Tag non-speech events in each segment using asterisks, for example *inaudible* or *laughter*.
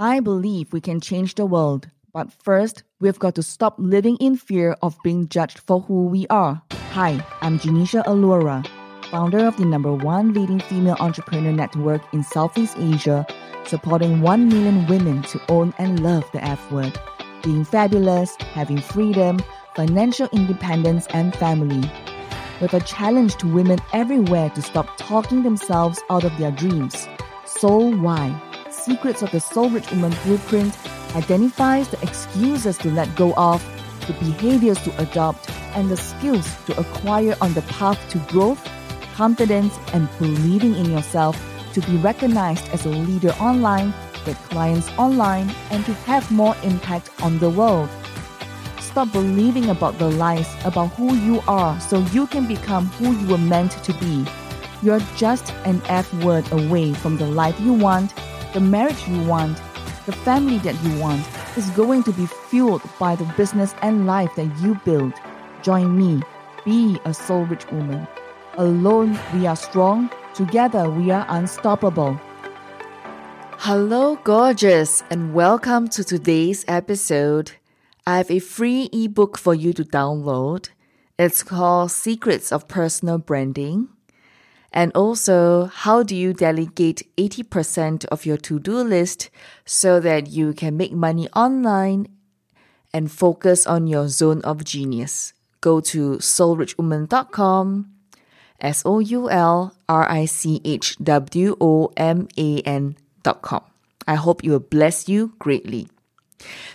I believe we can change the world, but first, we've got to stop living in fear of being judged for who we are. Hi, I'm Janisha Alura, founder of the number one leading female entrepreneur network in Southeast Asia, supporting 1 million women to own and love the F word, being fabulous, having freedom, financial independence, and family. With a challenge to women everywhere to stop talking themselves out of their dreams. So Why Secrets of the Soul Rich Woman Blueprint identifies the excuses to let go of, the behaviors to adopt, and the skills to acquire on the path to growth, confidence, and believing in yourself to be recognized as a leader online, get clients online, and to have more impact on the world. Stop believing about the lies about who you are so you can become who you were meant to be. You're just an F word away from the life you want the marriage you want, the family that you want, is going to be fueled by the business and life that you build. Join me. Be a soul rich woman. Alone, we are strong. Together, we are unstoppable. Hello, gorgeous, and welcome to today's episode. I have a free ebook for you to download. It's called Secrets of Personal Branding. And also, how do you delegate 80% of your to do list so that you can make money online and focus on your zone of genius? Go to soulrichwoman.com, S O U L R I C H W O M A N.com. I hope it will bless you greatly.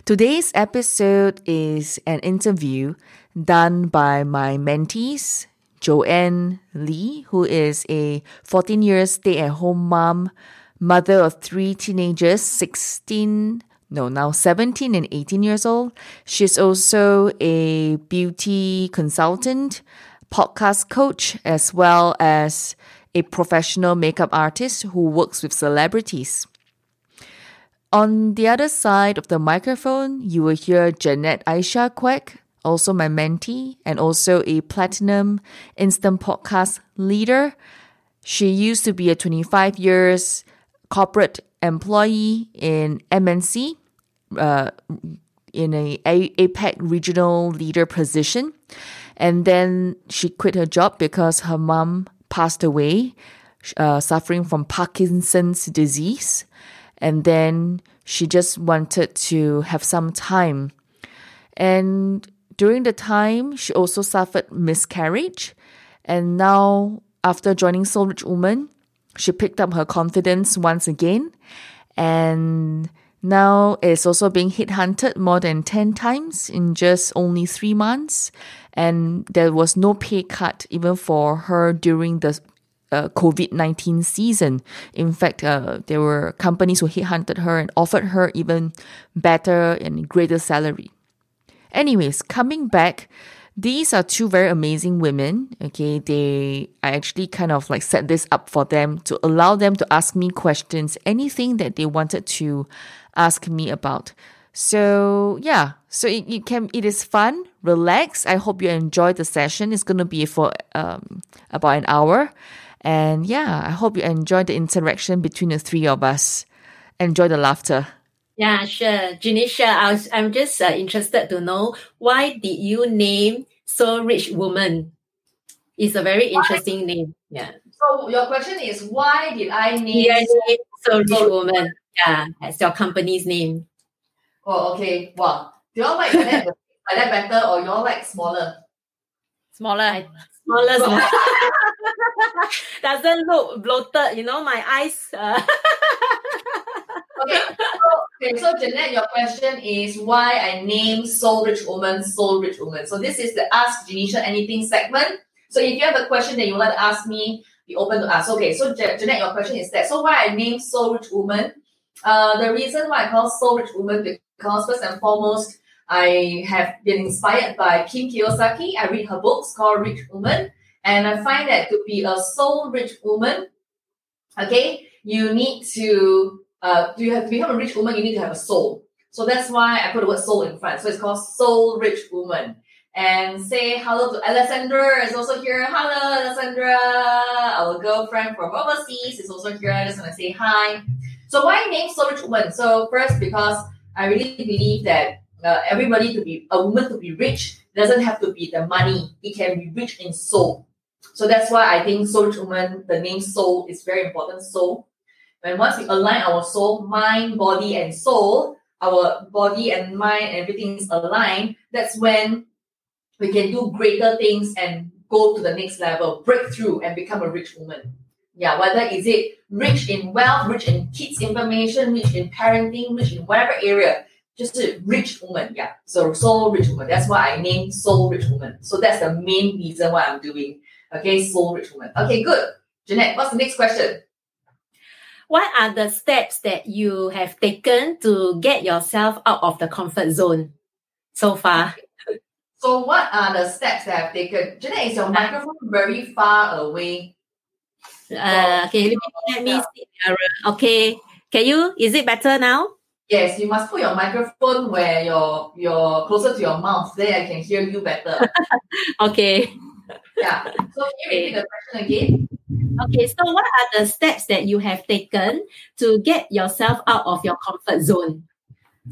Today's episode is an interview done by my mentees Joanne Lee, who is a 14 year stay at home mom, mother of three teenagers, 16, no, now 17 and 18 years old. She's also a beauty consultant, podcast coach, as well as a professional makeup artist who works with celebrities. On the other side of the microphone, you will hear Jeanette Aisha Quek, also my mentee and also a platinum instant podcast leader. She used to be a 25 years corporate employee in MNC, uh, in a, a APAC regional leader position. And then she quit her job because her mom passed away, uh, suffering from Parkinson's disease. And then she just wanted to have some time. And during the time, she also suffered miscarriage. And now, after joining Soul Rich Woman, she picked up her confidence once again. And now is also being hit hunted more than 10 times in just only three months. And there was no pay cut even for her during the uh, COVID 19 season. In fact, uh, there were companies who hit hunted her and offered her even better and greater salary. Anyways, coming back, these are two very amazing women. Okay, they I actually kind of like set this up for them to allow them to ask me questions, anything that they wanted to ask me about. So yeah, so it, it can it is fun, relax. I hope you enjoy the session. It's gonna be for um about an hour, and yeah, I hope you enjoy the interaction between the three of us. Enjoy the laughter. Yeah, sure. Janisha, I was, I'm just uh, interested to know why did you name Soul Rich Woman? It's a very interesting why? name. Yeah. So your question is why did I name yeah, Soul Rich Woman? Yeah, as your company's name. Oh, okay. Wow. Do you all like that, like that better or you all like smaller? Smaller. Smaller, smaller. *laughs* *laughs* Doesn't look bloated, you know, my eyes. Uh... *laughs* okay, so, okay, so Jeanette, your question is why I name Soul Rich Woman Soul Rich Woman. So this is the Ask Janisha Anything segment. So if you have a question that you like to ask me, be open to ask. Okay, so Jeanette, your question is that. So why I name Soul Rich Woman? Uh, the reason why I call Soul Rich Woman because first and foremost, I have been inspired by Kim Kiyosaki. I read her books called Rich Woman, and I find that to be a soul rich woman, okay, you need to uh, you have to become a rich woman, you need to have a soul. So that's why I put the word soul in front. So it's called Soul Rich Woman. And say hello to Alessandra is also here. Hello, Alessandra. Our girlfriend from overseas is also here. I just want to say hi. So why name Soul Rich Woman? So first, because I really believe that uh, everybody to be a woman to be rich doesn't have to be the money. It can be rich in soul. So that's why I think Soul Rich Woman, the name soul is very important. Soul. When once we align our soul, mind, body, and soul, our body and mind, everything is aligned, that's when we can do greater things and go to the next level, break through and become a rich woman. Yeah, whether is it rich in wealth, rich in kids information, rich in parenting, rich in whatever area, just a rich woman. Yeah, so soul rich woman. That's why I named soul rich woman. So that's the main reason why I'm doing. Okay, soul rich woman. Okay, good. Jeanette, what's the next question? What are the steps that you have taken to get yourself out of the comfort zone so far? So what are the steps that I've taken? Jeanette, is your microphone very far away? Uh, okay, let me, let me see. Okay, can you? Is it better now? Yes, you must put your microphone where you're you're closer to your mouth. There, I can hear you better. *laughs* okay. Yeah. So can you repeat the question again? Okay, so what are the steps that you have taken to get yourself out of your comfort zone?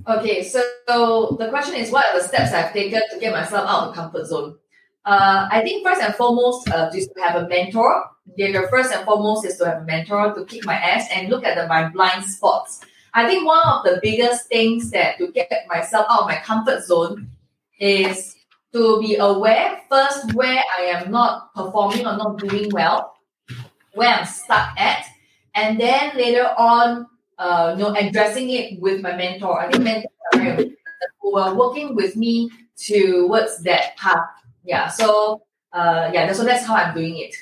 Okay, so, so the question is what are the steps I've taken to get myself out of the comfort zone? Uh, I think first and foremost uh, is to have a mentor. The first and foremost is to have a mentor to kick my ass and look at the, my blind spots. I think one of the biggest things that to get myself out of my comfort zone is to be aware first where I am not performing or not doing well, where I'm stuck at, and then later on uh, you know, addressing it with my mentor. I think mentors are very who are working with me towards that path. Yeah. So uh, yeah, so that's how I'm doing it.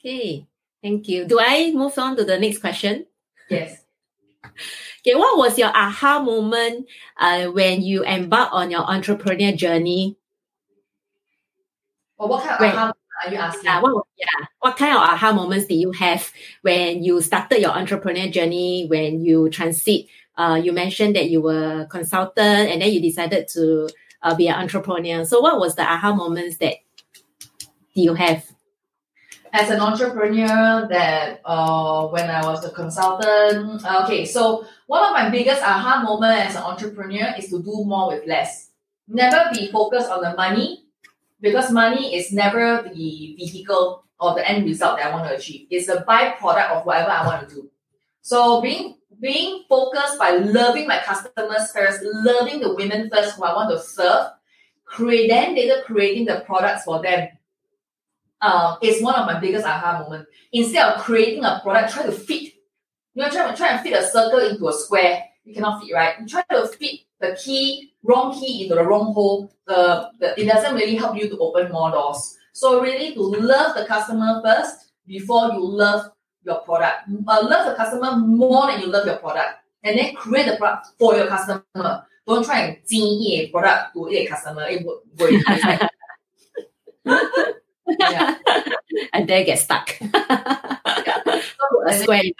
Okay. Thank you. Do I move on to the next question? Yes. *laughs* Okay, what was your aha moment uh, when you embarked on your entrepreneur journey? Well, what kind of when, aha are you asking? Yeah, what, yeah, what kind of aha moments did you have when you started your entrepreneur journey? When you transit, uh, you mentioned that you were a consultant and then you decided to uh, be an entrepreneur. So, what was the aha moments that you have? As an entrepreneur, that uh, when I was a consultant, okay, so one of my biggest aha moment as an entrepreneur is to do more with less. Never be focused on the money because money is never the vehicle or the end result that I want to achieve. It's a byproduct of whatever I want to do. So being being focused by loving my customers first, loving the women first who I want to serve, create then later creating the products for them. Um, is one of my biggest aha moments. Instead of creating a product, try to fit. You know, try, try and fit a circle into a square. You cannot fit, right? You try to fit the key, wrong key into the wrong hole, the, the it doesn't really help you to open more doors. So really to love the customer first before you love your product. Uh, love the customer more than you love your product. And then create the product for your customer. Don't try and 经营 product to a customer. It would, would *laughs* yeah. *laughs* and then get stuck. yeah. So put a square into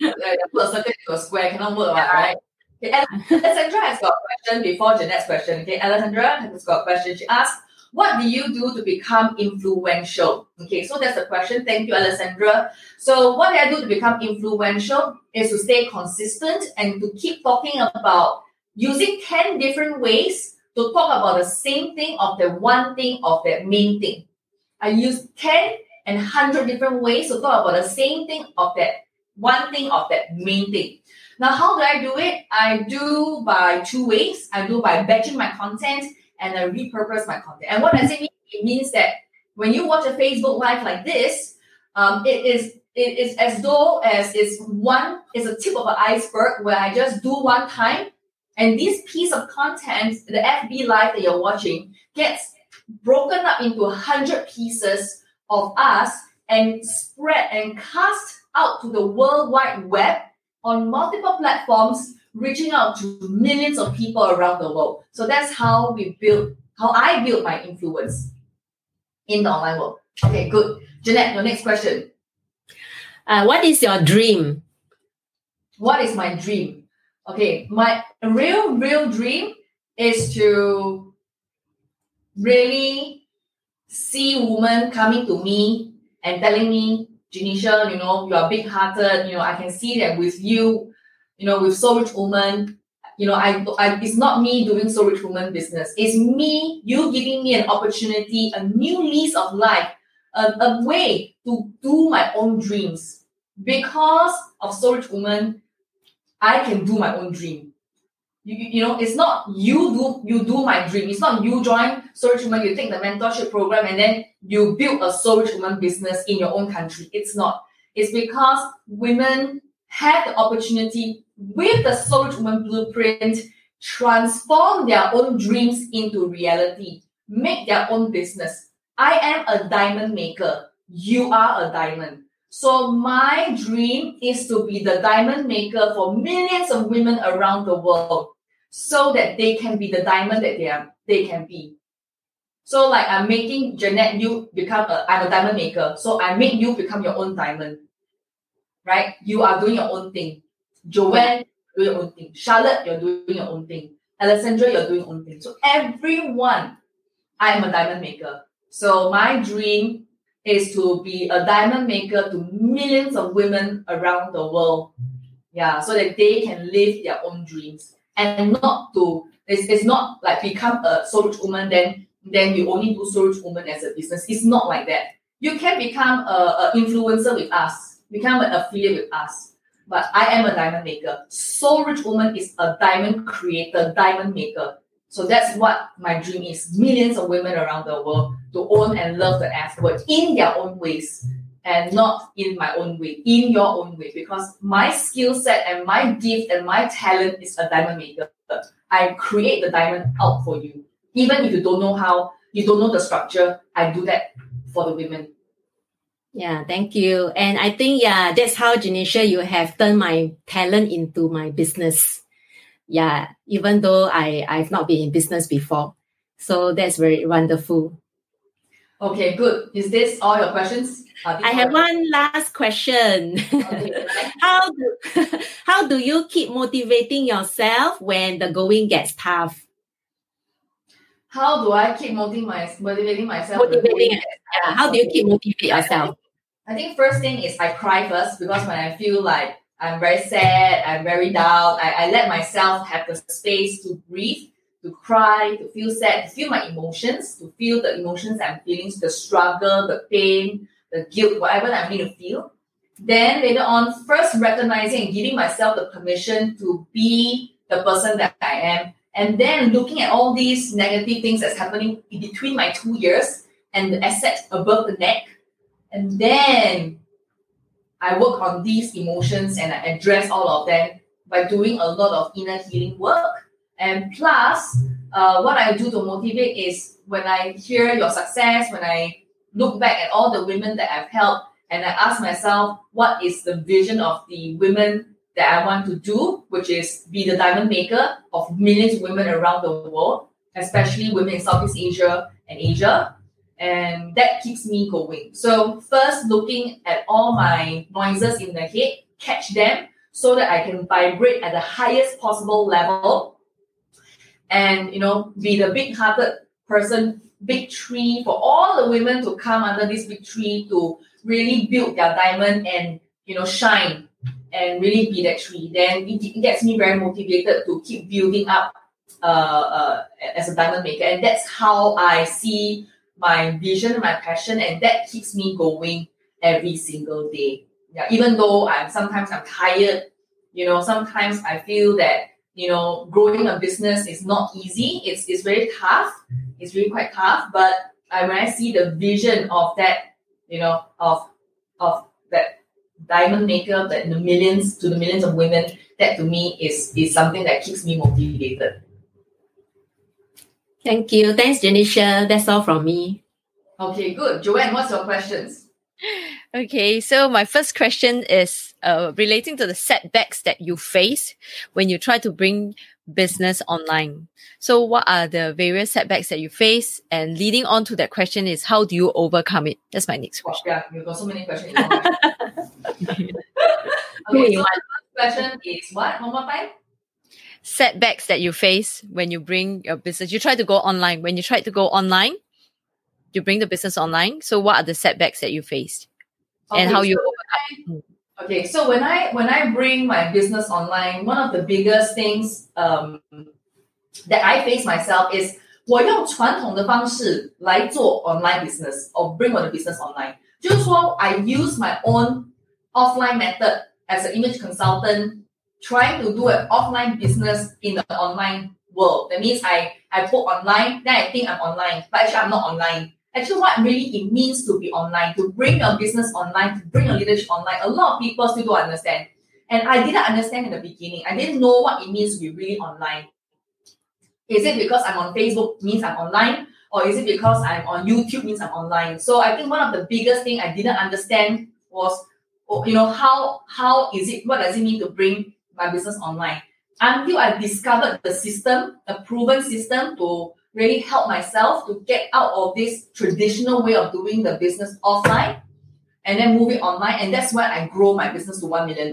the, *laughs* put a circle into a square cannot work, yeah. right? Okay, Alessandra *laughs* has got a question before Jeanette's question. Okay, Alessandra has got a question. She asked, what do you do to become influential? Okay, so that's the question. Thank you, Alessandra. So what I do to become influential is to stay consistent and to keep talking about using 10 different ways to talk about the same thing of the one thing of that main thing. I use 10 and 100 different ways to talk about the same thing of that one thing of that main thing. Now, how do I do it? I do by two ways. I do by batching my content and I repurpose my content. And what does it mean? It means that when you watch a Facebook live like this, um, it is it is as though as it's one is a tip of an iceberg where I just do one time, and this piece of content, the FB live that you're watching, gets broken up into a hundred pieces of us and spread and cast out to the world wide web on multiple platforms, reaching out to millions of people around the world. So that's how we build, how I build my influence in the online world. Okay, good. Jeanette, your next question. Uh, what is your dream? What is my dream? Okay, my real, real dream is to really see women coming to me and telling me Janisha, you know, you are big hearted. You know, I can see that with you, you know, with Soul Rich Woman, you know, I, I it's not me doing Soul Rich Woman business. It's me, you giving me an opportunity, a new lease of life, a, a way to do my own dreams. Because of Soul Rich Woman, I can do my own dream. You, you know, it's not you do you do my dream. It's not you join Rich Woman, you take the mentorship program, and then you build a Soul Woman business in your own country. It's not. It's because women have the opportunity with the Soul Woman blueprint transform their own dreams into reality, make their own business. I am a diamond maker. You are a diamond. So my dream is to be the diamond maker for millions of women around the world so that they can be the diamond that they are they can be. So like I'm making Jeanette you become a I'm a diamond maker. So I make you become your own diamond. Right? You are doing your own thing. Joanne, doing your own thing. Charlotte, you're doing your own thing. Alessandra, you're doing your own thing. So everyone, I am a diamond maker. So my dream is to be a diamond maker to millions of women around the world. Yeah, so that they can live their own dreams and not to it's, it's not like become a rich woman then then you only do rich woman as a business. It's not like that. You can become a, a influencer with us, become an affiliate with us. But I am a diamond maker. Soul Rich Woman is a diamond creator, diamond maker. So that's what my dream is. Millions of women around the world to own and love the F word in their own ways and not in my own way, in your own way. Because my skill set and my gift and my talent is a diamond maker. I create the diamond out for you. Even if you don't know how, you don't know the structure, I do that for the women. Yeah, thank you. And I think, yeah, that's how, Janisha, you have turned my talent into my business. Yeah, even though I, I've not been in business before. So that's very wonderful. Okay, good. Is this all your questions? Uh, I have one last question. Okay. *laughs* how do *laughs* how do you keep motivating yourself when the going gets tough? How do I keep motivating, my, motivating myself? Motivating, yeah. How do you keep motivating yourself? I think first thing is I cry first because when I feel like I'm very sad, I'm very down, I, I let myself have the space to breathe, to cry, to feel sad, to feel my emotions, to feel the emotions I'm feeling, the struggle, the pain, the guilt, whatever I'm going to feel. Then later on, first recognizing and giving myself the permission to be the person that I am. And then looking at all these negative things that's happening in between my two ears and the assets above the neck and then I work on these emotions and I address all of them by doing a lot of inner healing work. And plus, uh, what I do to motivate is when I hear your success, when I look back at all the women that I've helped, and I ask myself, what is the vision of the women that I want to do, which is be the diamond maker of millions of women around the world, especially women in Southeast Asia and Asia. And that keeps me going. So first looking at all my noises in the head, catch them so that I can vibrate at the highest possible level. And you know be the big hearted person, big tree for all the women to come under this big tree to really build their diamond and you know shine and really be that tree. Then it gets me very motivated to keep building up uh, uh, as a diamond maker. And that's how I see my vision, my passion, and that keeps me going every single day. Yeah, even though I'm sometimes I'm tired, you know, sometimes I feel that you know growing a business is not easy. It's it's very tough. It's really quite tough. But I, when I see the vision of that, you know, of of that diamond maker, that the millions to the millions of women, that to me is is something that keeps me motivated. Thank you. Thanks, Janisha. That's all from me. Okay, good. Joanne, what's your questions? *laughs* Okay, so my first question is uh, relating to the setbacks that you face when you try to bring business online. So, what are the various setbacks that you face? And leading on to that question is, how do you overcome it? That's my next question. yeah, you've got so many questions. *laughs* okay, *laughs* so my first question is what? One more time setbacks that you face when you bring your business? You try to go online. When you try to go online, you bring the business online. So what are the setbacks that you faced? and how you overcome. Okay, so when I when I bring my business online, one of the biggest things um, that I face myself is 我用传统的方式来做 online business or bring 我的 business online，就是说 I use my own offline method as an image consultant, trying to do an offline business in the online world. That means I I put online, then I think I'm online, but actually I'm not online. Actually, what really it means to be online, to bring your business online, to bring your leadership online, a lot of people still don't understand. And I didn't understand in the beginning. I didn't know what it means to be really online. Is it because I'm on Facebook means I'm online? Or is it because I'm on YouTube means I'm online? So I think one of the biggest thing I didn't understand was, you know, how how is it, what does it mean to bring my business online? Until I discovered the system, a proven system to really help myself to get out of this traditional way of doing the business offline and then move it online. And that's when I grow my business to $1 million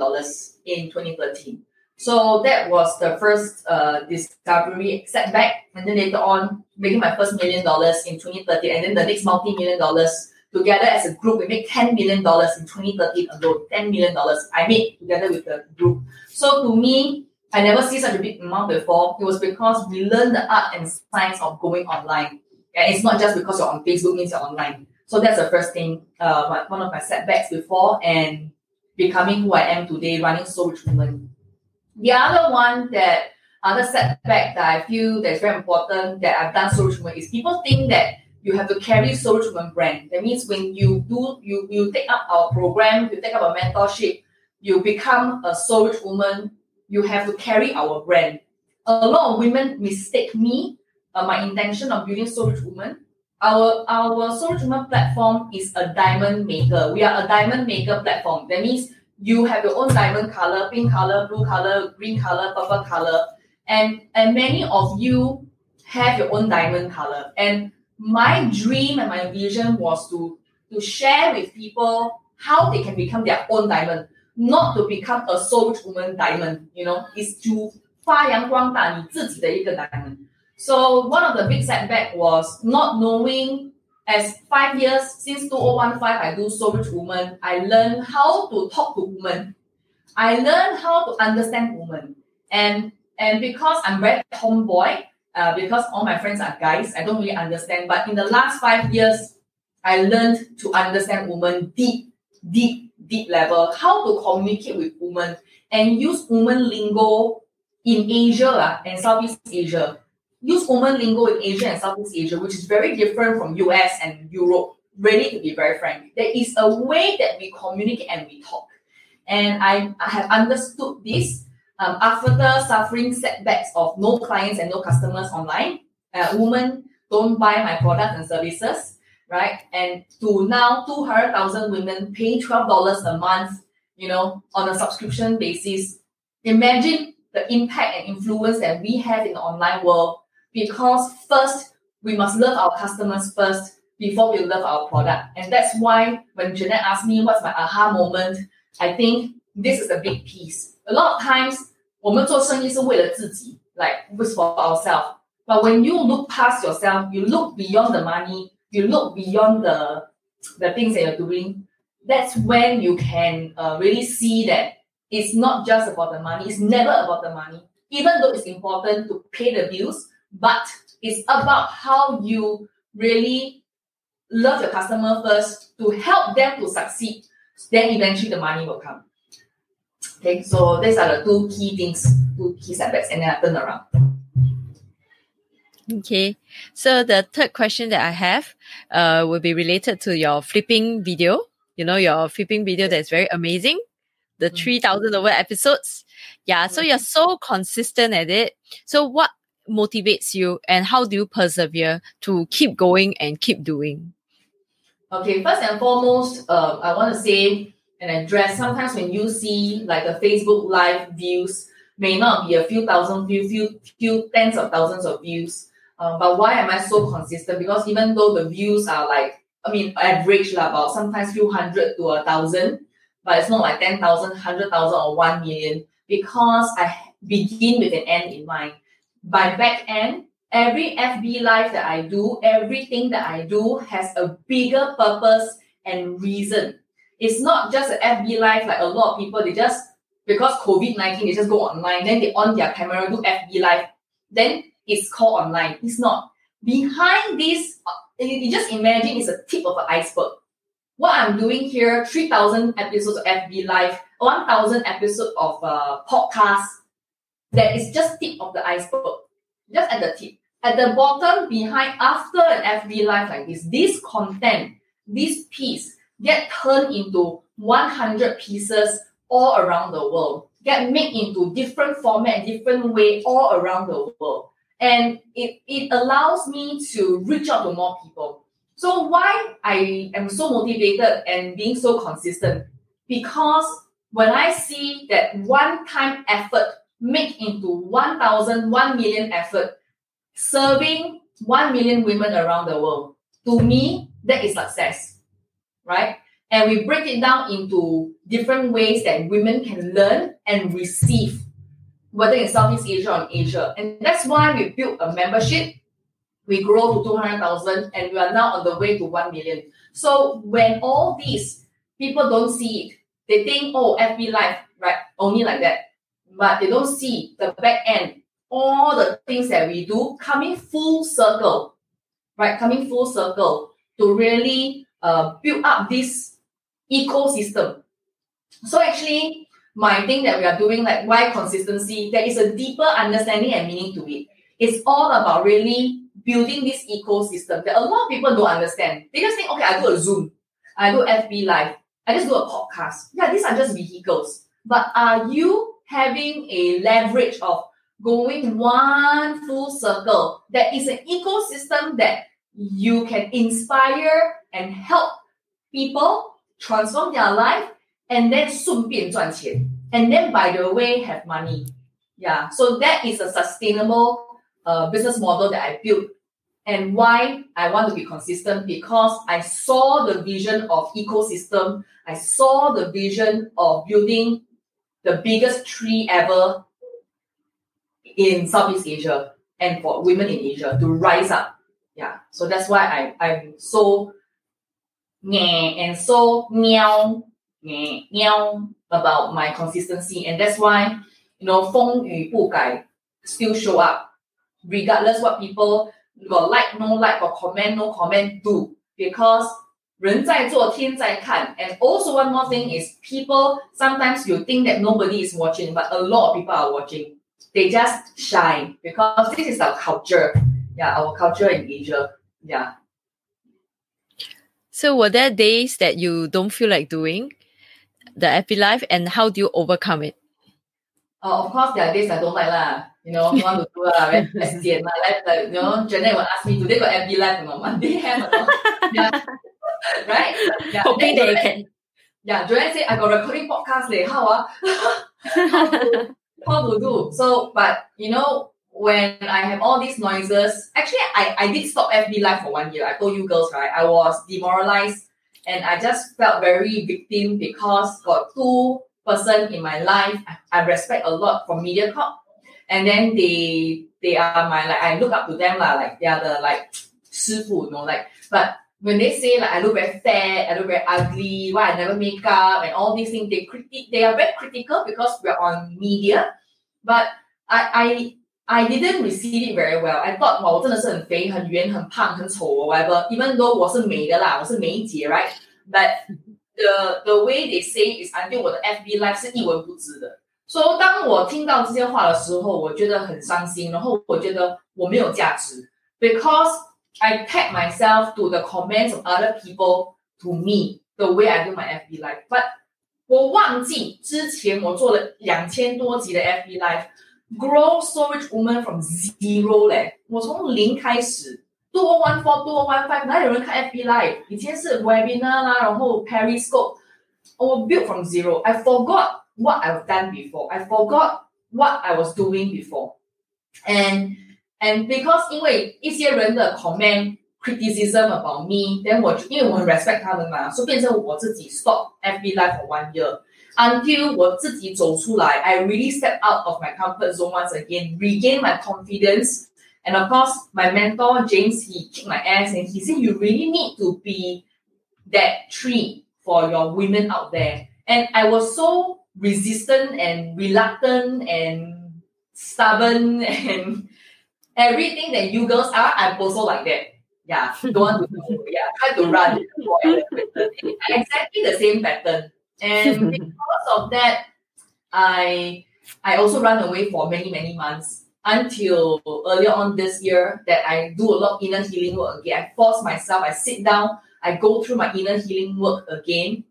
in 2013. So that was the first uh, discovery setback. And then later on, making my first million dollars in 2013, and then the next multi million dollars together as a group, we made $10 million in 2013 alone. $10 million I made together with the group. So to me, I never see such a big amount before. It was because we learned the art and science of going online. And it's not just because you're on Facebook means you're online. So that's the first thing, uh, one of my setbacks before and becoming who I am today, running Soul Rich Woman. The other one that other setback that I feel that's very important that I've done Soul Rich Woman is people think that you have to carry Soul Woman brand. That means when you do you you take up our program, you take up a mentorship, you become a Soul Woman, you have to carry our brand. A lot of women mistake me, uh, my intention of building Soul Woman. Our our Soul Woman platform is a diamond maker. We are a diamond maker platform. That means you have your own diamond color, pink color, blue color, green color, purple color, and and many of you have your own diamond color. And my dream and my vision was to, to share with people how they can become their own diamond, not to become a soul woman diamond, you know, is to 发扬光大你自己的一个 diamond. So one of the big setback was not knowing as five years since 2015 I do Soul Rich Woman, I learned how to talk to women. I learned how to understand women. And and because I'm very tomboy, uh, because all my friends are guys, I don't really understand. But in the last five years, I learned to understand women deep, deep, deep level, how to communicate with women and use woman lingo in Asia uh, and Southeast Asia use woman lingo in Asia and Southeast Asia, which is very different from US and Europe, really to be very frank. There is a way that we communicate and we talk. And I, I have understood this um, after suffering setbacks of no clients and no customers online. Uh, women don't buy my products and services, right? And to now 200,000 women paying $12 a month, you know, on a subscription basis. Imagine the impact and influence that we have in the online world because first we must love our customers first before we love our product. And that's why when Jeanette asked me what's my aha moment, I think this is a big piece. A lot of times 我们做生意是为了自己, like it's for ourselves. But when you look past yourself, you look beyond the money, you look beyond the the things that you're doing, that's when you can uh, really see that it's not just about the money. It's never about the money. Even though it's important to pay the bills, but it's about how you really love your customer first to help them to succeed. Then eventually the money will come. Okay, so these are the two key things, two key setbacks, and then I turn around. Okay, so the third question that I have uh, will be related to your flipping video. You know, your flipping video that's very amazing. The mm-hmm. 3,000 over episodes. Yeah, so you're so consistent at it. So what motivates you and how do you persevere to keep going and keep doing? Okay, first and foremost, uh, I want to say and address sometimes when you see like a Facebook live views may not be a few thousand views, few few tens of thousands of views. Um, but why am I so consistent? Because even though the views are like, I mean, average like about sometimes few hundred to a thousand, but it's not like 10,000, 100,000 or 1 million because I begin with an end in mind by back end, every FB live that I do, everything that I do has a bigger purpose and reason. It's not just an FB live like a lot of people, they just, because COVID-19, they just go online, then they on their camera, do FB live. Then it's called online. It's not. Behind this, uh, you just imagine it's a tip of an iceberg. What I'm doing here, 3,000 episodes of FB live, 1,000 episodes of uh, podcast, that is just tip of the iceberg. Just at the tip. At the bottom, behind, after an FB live like this, this content, this piece get turned into 100 pieces all around the world, get made into different format, different way all around the world. And it, it allows me to reach out to more people. So why I am so motivated and being so consistent? Because when I see that one time effort make into 1,000, 1 million effort, serving 1 million women around the world, to me, that is success, right? And we break it down into different ways that women can learn and receive, whether in Southeast Asia or in Asia. And that's why we built a membership. We grow to 200,000 and we are now on the way to 1 million. So when all these people don't see it, they think, oh, FB Live, right? Only like that. But they don't see the back end, all the things that we do coming full circle, right? Coming full circle to really uh, build up this ecosystem. So actually, my thing that we are doing, like why consistency, there is a deeper understanding and meaning to it. It's all about really building this ecosystem that a lot of people don't understand. They just think, okay, I do a Zoom, I do FB Live, I just do a podcast. Yeah, these are just vehicles. But are you having a leverage of going one full circle that is an ecosystem that you can inspire and help people transform their life and then 顺便 and then by the way have money. Yeah so that is a sustainable uh, business model that i built. And why i want to be consistent? Because i saw the vision of ecosystem. I saw the vision of building the biggest tree ever in southeast asia and for women in asia to rise up. yeah so that's why I, i'm so and so meow meow about my consistency. And that's why, you know, 风雨不改 still show up. Regardless what people got like, no like, got comment, no comment, do. Because 人在做天在看. And also one more thing is people, sometimes you think that nobody is watching, but a lot of people are watching. They just shine because this is our culture. Yeah, our culture in Asia. Yeah. So were there days that you don't feel like doing the FB live and how do you overcome it? Uh, of course, there are days I don't like lah. You know, want to do lah, very *laughs* sian lah. Like, like, you know, Janet will ask me, do they got live or not? *laughs* Monday have or not? yeah. *laughs* right? Yeah. Hoping they can. Yeah, Joanne said, I got recording podcast leh. How ah? how, to, how to do? So, but, you know, when I have all these noises, actually I, I did stop FB Live for one year. I told you girls, right? I was demoralized and I just felt very victim because got two person in my life I, respect a lot from MediaCorp. And then they they are my like I look up to them lah, like they are the like 师傅, you know, like but when they say like I look very fat, I look very ugly, why I never make up and all these things, they critique they are very critical because we're on media. But I I I didn't receive it very well. I thought 哇，我真的是很肥、很圆、很胖、很丑，or whatever. Even though 我是美的啦，我是梅姐，right? But the the way they say is until 我的 FB life live 是一文不值的。所以当我听到这些话的时候，我觉得很伤心，然后我觉得我没有价值，because I tag myself to the comments of other people to me the way I do my FB live. But 我忘记之前我做了两千多集的 FB live grow Soul Rich Woman from zero 嘞，我从零开始。Two O One Four、Two O One Five，哪有人看 FB Live？以前是 Webinar 啦，然后 Periscope。我 built from zero. I forgot what I've done before. I forgot what I was doing before. And and because 因为一些人的 comment criticism about me，then 我因为我很 respect 他们嘛，所以变成我自己 stop FB Live for one year。until 我自己走出来，I really step out of my comfort zone once again, regain my confidence. And of course, my mentor James, he kicked my ass and he said, "You really need to be that tree for your women out there. And I was so resistant and reluctant and stubborn and *laughs* everything that you girls are, I'm also like that. Yeah, don't want to do, yeah, try to run *laughs* exactly the same pattern. And *laughs* because of that, I I also run away for many, many months until earlier on this year that I do a lot of inner healing work again. I force myself, I sit down, I go through my inner healing work again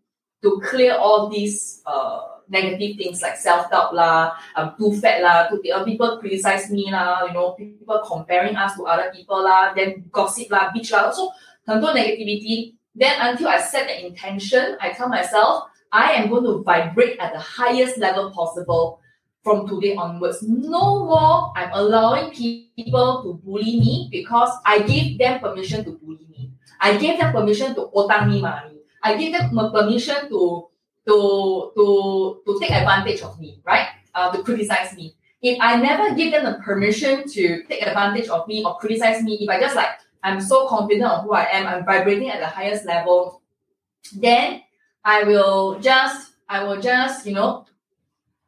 to clear all these uh, negative things like self-doubt lah, I'm too fat lah, too, uh, people criticize me lah, you know, people comparing us to other people lah, then gossip lah, bitch lah, so 很多 negativity. Then until I set the intention, I tell myself, I am going to vibrate at the highest level possible from today onwards. No more I'm allowing people to bully me because I gave them permission to bully me. I gave them permission to otang me money. I gave them permission to to to to take advantage of me, right? Uh, to criticize me. If I never give them the permission to take advantage of me or criticize me, if I just like I'm so confident of who I am, I'm vibrating at the highest level, then I will just I will just you know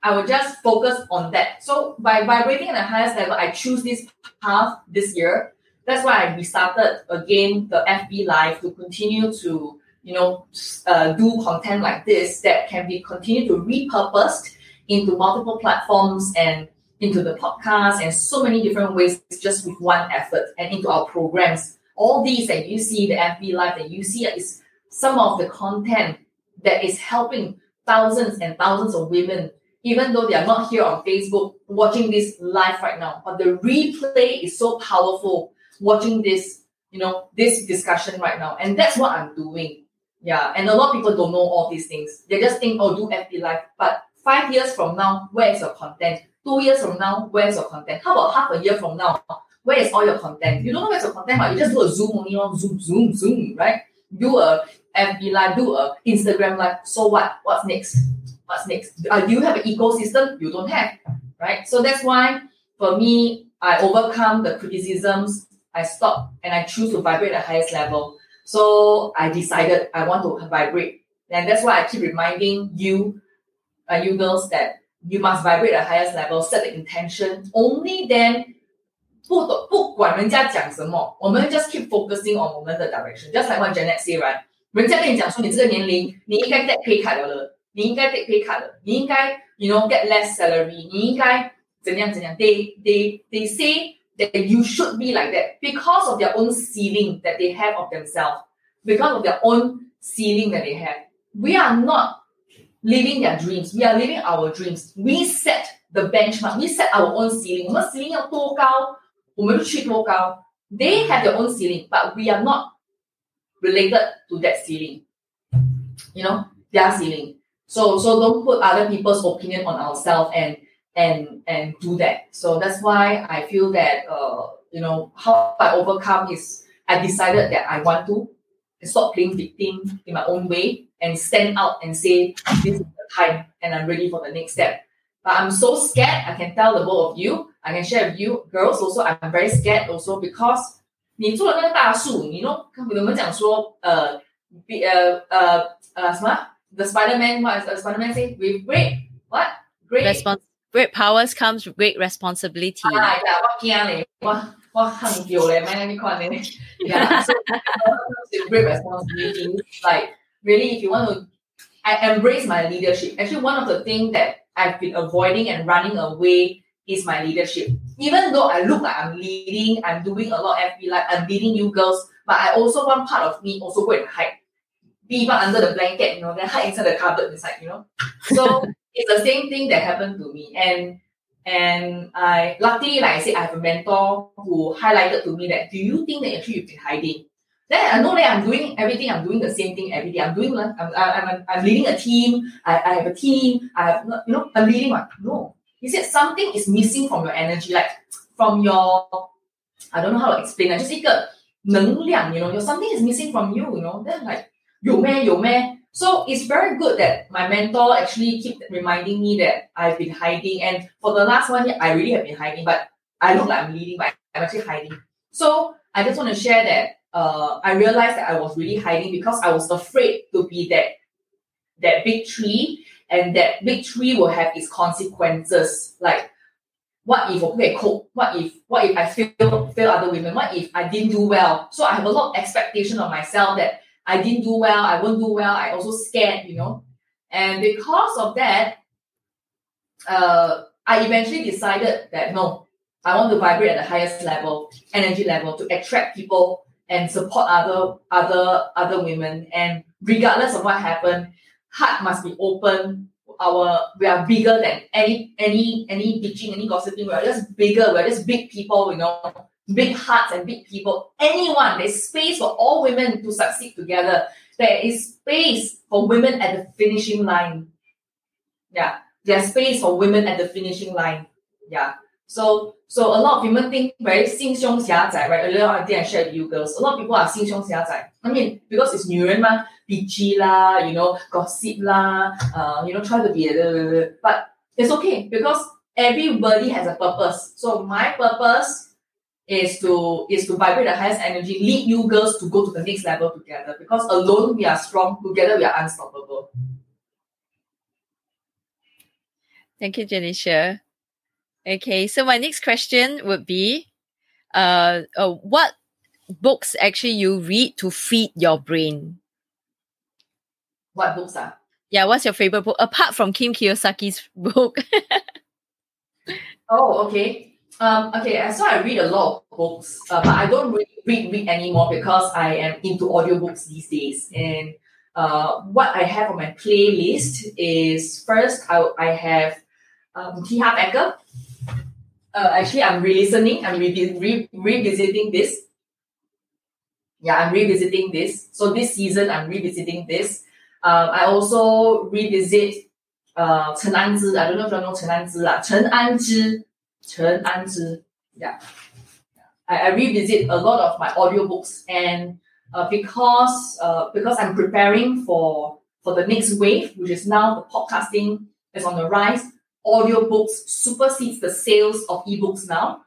I will just focus on that. So by vibrating at the highest level, I choose this path this year. That's why I restarted again the FB Live to continue to you know uh, do content like this that can be continued to repurposed into multiple platforms and into the podcast and so many different ways just with one effort and into our programs. All these that you see, the FB Live that you see is some of the content that is helping thousands and thousands of women even though they are not here on Facebook watching this live right now. But the replay is so powerful watching this, you know, this discussion right now. And that's what I'm doing. Yeah. And a lot of people don't know all these things. They just think, oh, do FB live. But five years from now, where is your content? Two years from now, where's your content? How about half a year from now? Where is all your content? You don't know where's your content, but you just do a Zoom only, on Zoom, Zoom, Zoom, right? Do a FB live, do a Instagram live. So what? What's next? what's next? Uh, do you have an ecosystem? You don't have, right? So that's why for me, I overcome the criticisms. I stop and I choose to vibrate at the highest level. So I decided I want to vibrate. And that's why I keep reminding you, uh, you girls, that you must vibrate at the highest level, set the intention. Only then 不不管人家讲什么，我们 just keep focusing on 我们的 direction. Just like what Janet say, right? 人家跟你讲说你这个年龄，你应该 take pay cut 了。你应该 take pay cut 的，你应该 you know get less salary，你应该怎样怎样。They they they say that you should be like that because of their own ceiling that they have of themselves, because of their own ceiling that they have. We are not living their dreams. We are living our dreams. We set the benchmark. We set our own ceiling. 我们 ceiling 要多高，我们就去多高。They have their own ceiling, but we are not related to that ceiling. You know, their ceiling. So so don't put other people's opinion on ourselves and and and do that. So that's why I feel that uh you know how I overcome is I decided that I want to stop playing victim in my own way and stand out and say this is the time and I'm ready for the next step. But I'm so scared. I can tell the both of you. I can share with you girls also. I'm very scared also because 你做了那个大树，你 know 我们讲说呃，比呃呃呃什么？the Spider-Man, what does Spider-Man say? With great, what? Great. Respons- great powers comes with great responsibility. Ah, yeah, what kia what, what hung you leh, man, Yeah, so *laughs* with great responsibility. Like, really, if you want to, I embrace my leadership. Actually, one of the things that I've been avoiding and running away is my leadership. Even though I look like I'm leading, I'm doing a lot of FB, like I'm leading you girls, but I also, one part of me also go and hide be under the blanket, you know, then hide inside the cupboard inside, you know. So *laughs* it's the same thing that happened to me. And and I luckily, like I said, I have a mentor who highlighted to me that do you think that actually you've been hiding? Then I know that I'm doing everything, I'm doing the same thing every day. I'm doing I'm I'm, I'm, I'm leading a team, I, I have a team, I have you know, I'm leading one. No. He said something is missing from your energy, like from your I don't know how to explain. I just 一个能量, you know, your something is missing from you, you know. Then like 有咩有咩 so it's very good that my mentor actually keep reminding me that I've been hiding. And for the last one year, I really have been hiding, but I look like I'm leading, but I'm actually hiding. So I just want to share that uh, I realized that I was really hiding because I was afraid to be that that big tree, and that tree will have its consequences. Like, what if okay, cope? What if what if I fail fail other women? What if I didn't do well? So I have a lot of expectation of myself that I didn't do well, I won't do well. I also scared, you know, and because of that, uh, I eventually decided that no, I want to vibrate at the highest level, energy level, to attract people and support other other other women. And regardless of what happened, heart must be open. Our we are bigger than any any any bitching, any gossiping. We are just bigger. We are just big people, you know, big hearts and big people. Anyone, there's space for all women to succeed together. There is space for women at the finishing line. Yeah, there's space for women at the finishing line. Yeah. So so a lot of women think very 心胸狭窄, right? Earlier I think I shared with you girls. A lot of people are 心胸狭窄. I mean, because it's 女人嘛, bitchy lah, you know, gossip lah, uh, you know, try to be a little. but it's okay because everybody has a purpose. So my purpose is to is to vibrate the highest energy, lead you girls to go to the next level together. Because alone we are strong, together we are unstoppable. Thank you, Genecia. Okay, so my next question would be, uh, uh, what books actually you read to feed your brain? What books are? Yeah, what's your favorite book apart from Kim Kiyosaki's book? *laughs* oh, okay. Um, okay, so I read a lot of books, uh, but I don't read, read read anymore because I am into audiobooks these days. And uh, what I have on my playlist is first I, I have um, T. Harv Eker. Uh, actually, I'm re-listening. I'm re- re- revisiting this. Yeah, I'm revisiting this. So this season, I'm revisiting this. Um, I also revisit uh, Chen Anzhi. I don't know if you know Chen Anzhi. Chen Anzhi. Chen Anzhi. Yeah. I, I revisit a lot of my audiobooks and uh, because uh, because I'm preparing for for the next wave, which is now the podcasting is on the rise audiobooks supersedes the sales of ebooks now.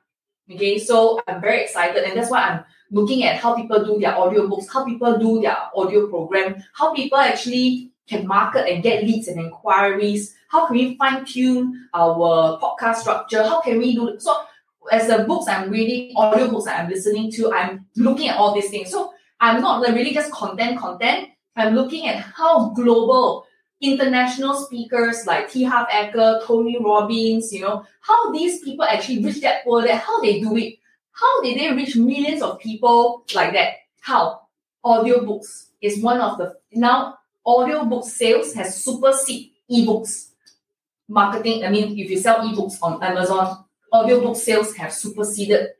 Okay, so I'm very excited, and that's why I'm looking at how people do their audiobooks, how people do their audio program, how people actually can market and get leads and inquiries. How can we fine tune our podcast structure? How can we do so? As the books I'm reading, audiobooks I'm listening to, I'm looking at all these things. So I'm not really just content, content. I'm looking at how global international speakers like T. Harv Eker, Tony Robbins, you know, how these people actually reach that that how they do it. How did they reach millions of people like that? How? Audiobooks is one of the now audiobook sales has superseded ebooks marketing. I mean, if you sell ebooks on Amazon, audiobook sales have superseded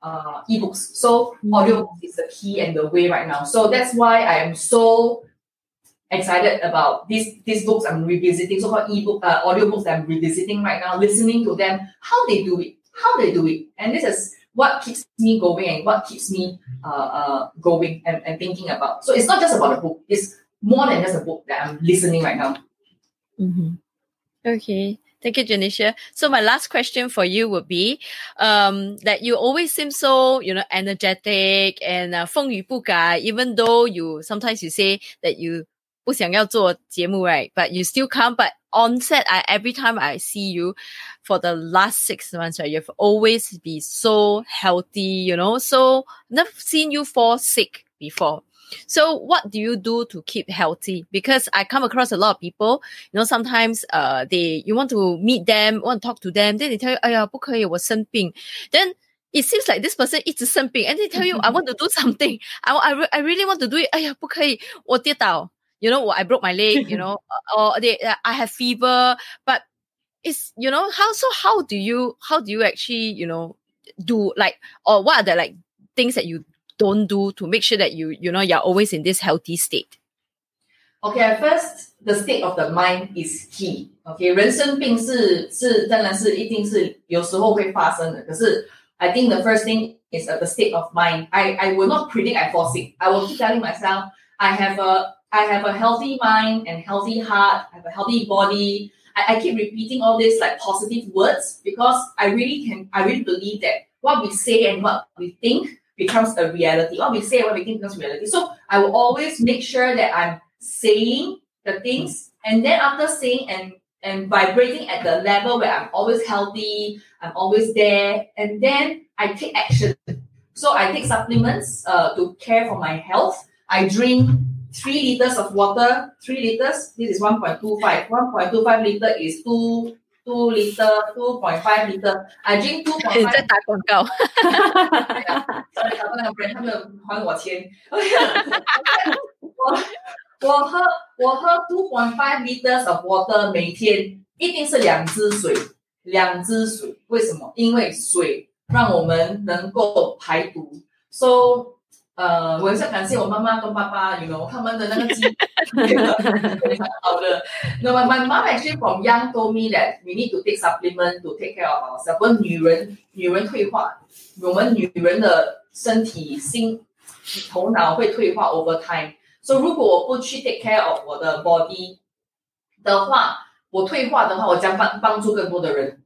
uh, ebooks. So mm-hmm. audiobooks is the key and the way right now. So that's why I am so excited about these these books I'm revisiting, so-called ebook uh, audiobooks that I'm revisiting right now, listening to them, how they do it, how they do it. And this is what keeps me going and what keeps me uh, uh, going and, and thinking about. So it's not just about a book, it's more than just a book that I'm listening right now. Mm-hmm. Okay. Thank you, Genecia. So my last question for you would be, um, that you always seem so, you know, energetic and uh, 风雨不改, even though you, sometimes you say that you 不想要做节目, right? But you still come, but on set, I every time I see you for the last six months, right? You've always been so healthy, you know. So never seen you fall sick before. So what do you do to keep healthy? Because I come across a lot of people, you know, sometimes uh they you want to meet them, want to talk to them, then they tell you, 哎呀，不可以，我生病. Then it seems like this person 一直生病, and they tell you, I want to do something. I, I, I really want to do it. 哎呀，不可以，我跌倒 you know, I broke my leg, you know, *laughs* or they, uh, I have fever, but it's, you know, how, so how do you, how do you actually, you know, do like, or what are the like things that you don't do to make sure that you, you know, you're always in this healthy state? Okay, at first, the state of the mind is key. Okay, 人生病是是当然是一定是有时候会发生的，可是 I think the first thing is the state of mind. I I will not predict I fall sick. I will keep telling myself I have a I have a healthy mind and healthy heart. I have a healthy body. I, I keep repeating all these like positive words because I really can, I really believe that what we say and what we think becomes a reality. What we say and what we think becomes reality. So I will always make sure that I'm saying the things, and then after saying and and vibrating at the level where I'm always healthy, I'm always there, and then I take action. So I take supplements uh, to care for my health. I drink three liters of water. Three liters. This is one point two five. One point two five liter is two two liter, two point five liter. I drink two point 你 five 在打广告。 sorry，找到那个 brand，他们还我钱。我我喝我喝 two *laughs* *laughs* point five liters of water，每天一定是两支水，两支水。为什么？因为水让我们能够排毒。So， 呃，我也是感谢我妈妈跟爸爸，you know，他们的那个基非常好的。No, my my mom actually from young told me that we need to take supplement to take care of ourselves. 女人女人退化，我们女人的身体、心、头脑会退化 over time。所以如果我不去 take care of 我的 body 的话，我退化的话，我将帮帮助更多的人。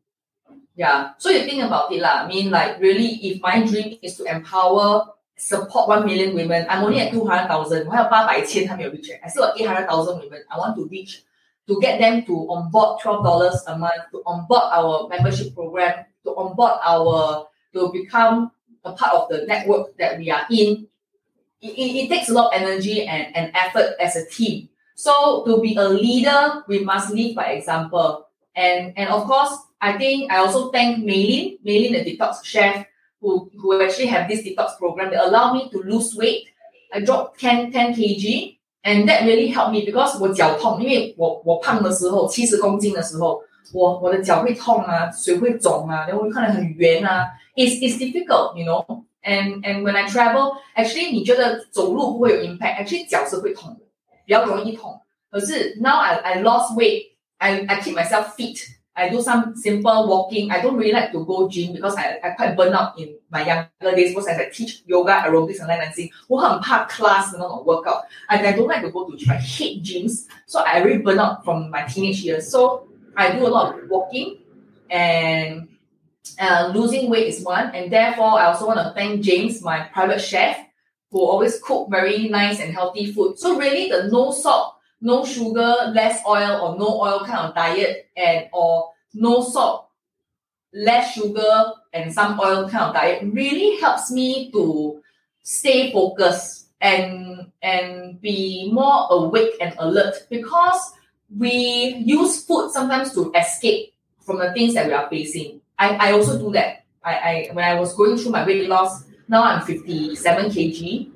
Yeah, so you think about it. I mean, like really, if my dream is to empower, support one million women, I'm only at two hundred thousand. 我还有八百千还没有 reach. I still have eight hundred thousand women. I want to reach to get them to onboard twelve dollars a month, to onboard our membership program, to onboard our to become a part of the network that we are in. It, it, it takes a lot of energy and, and effort as a team. So to be a leader, we must lead by example. And and of course, I think I also thank Maylin, Maylin the detox chef, who, who actually have this detox program that allow me to lose weight. I dropped 10, 10 kg and that really helped me because 我脚痛，因为我我胖的时候，七十公斤的时候，我我的脚会痛啊，水会肿啊，然后会看得很圆啊。It's it's difficult, you know. And and when I travel, actually 你觉得走路不会有 impact, actually 脚是会痛的，比较容易痛。可是 now I I lost weight, I I keep myself fit. I do some simple walking. I don't really like to go gym because I I quite burn out in my younger days because I teach yoga, aerobics, and line dancing. 我很怕 class 的那种 workout. And I don't like to go to gym. I hate gyms. So I really burn out from my teenage years. So I do a lot of walking and uh, losing weight is one. And therefore, I also want to thank James, my private chef, who always cook very nice and healthy food. So really the no salt, no sugar, less oil or no oil kind of diet and or no salt, less sugar and some oil kind of diet really helps me to stay focused and and be more awake and alert because we use food sometimes to escape from the things that we are facing. I, I also do that. I, I when I was going through my weight loss, now I'm 57 kg.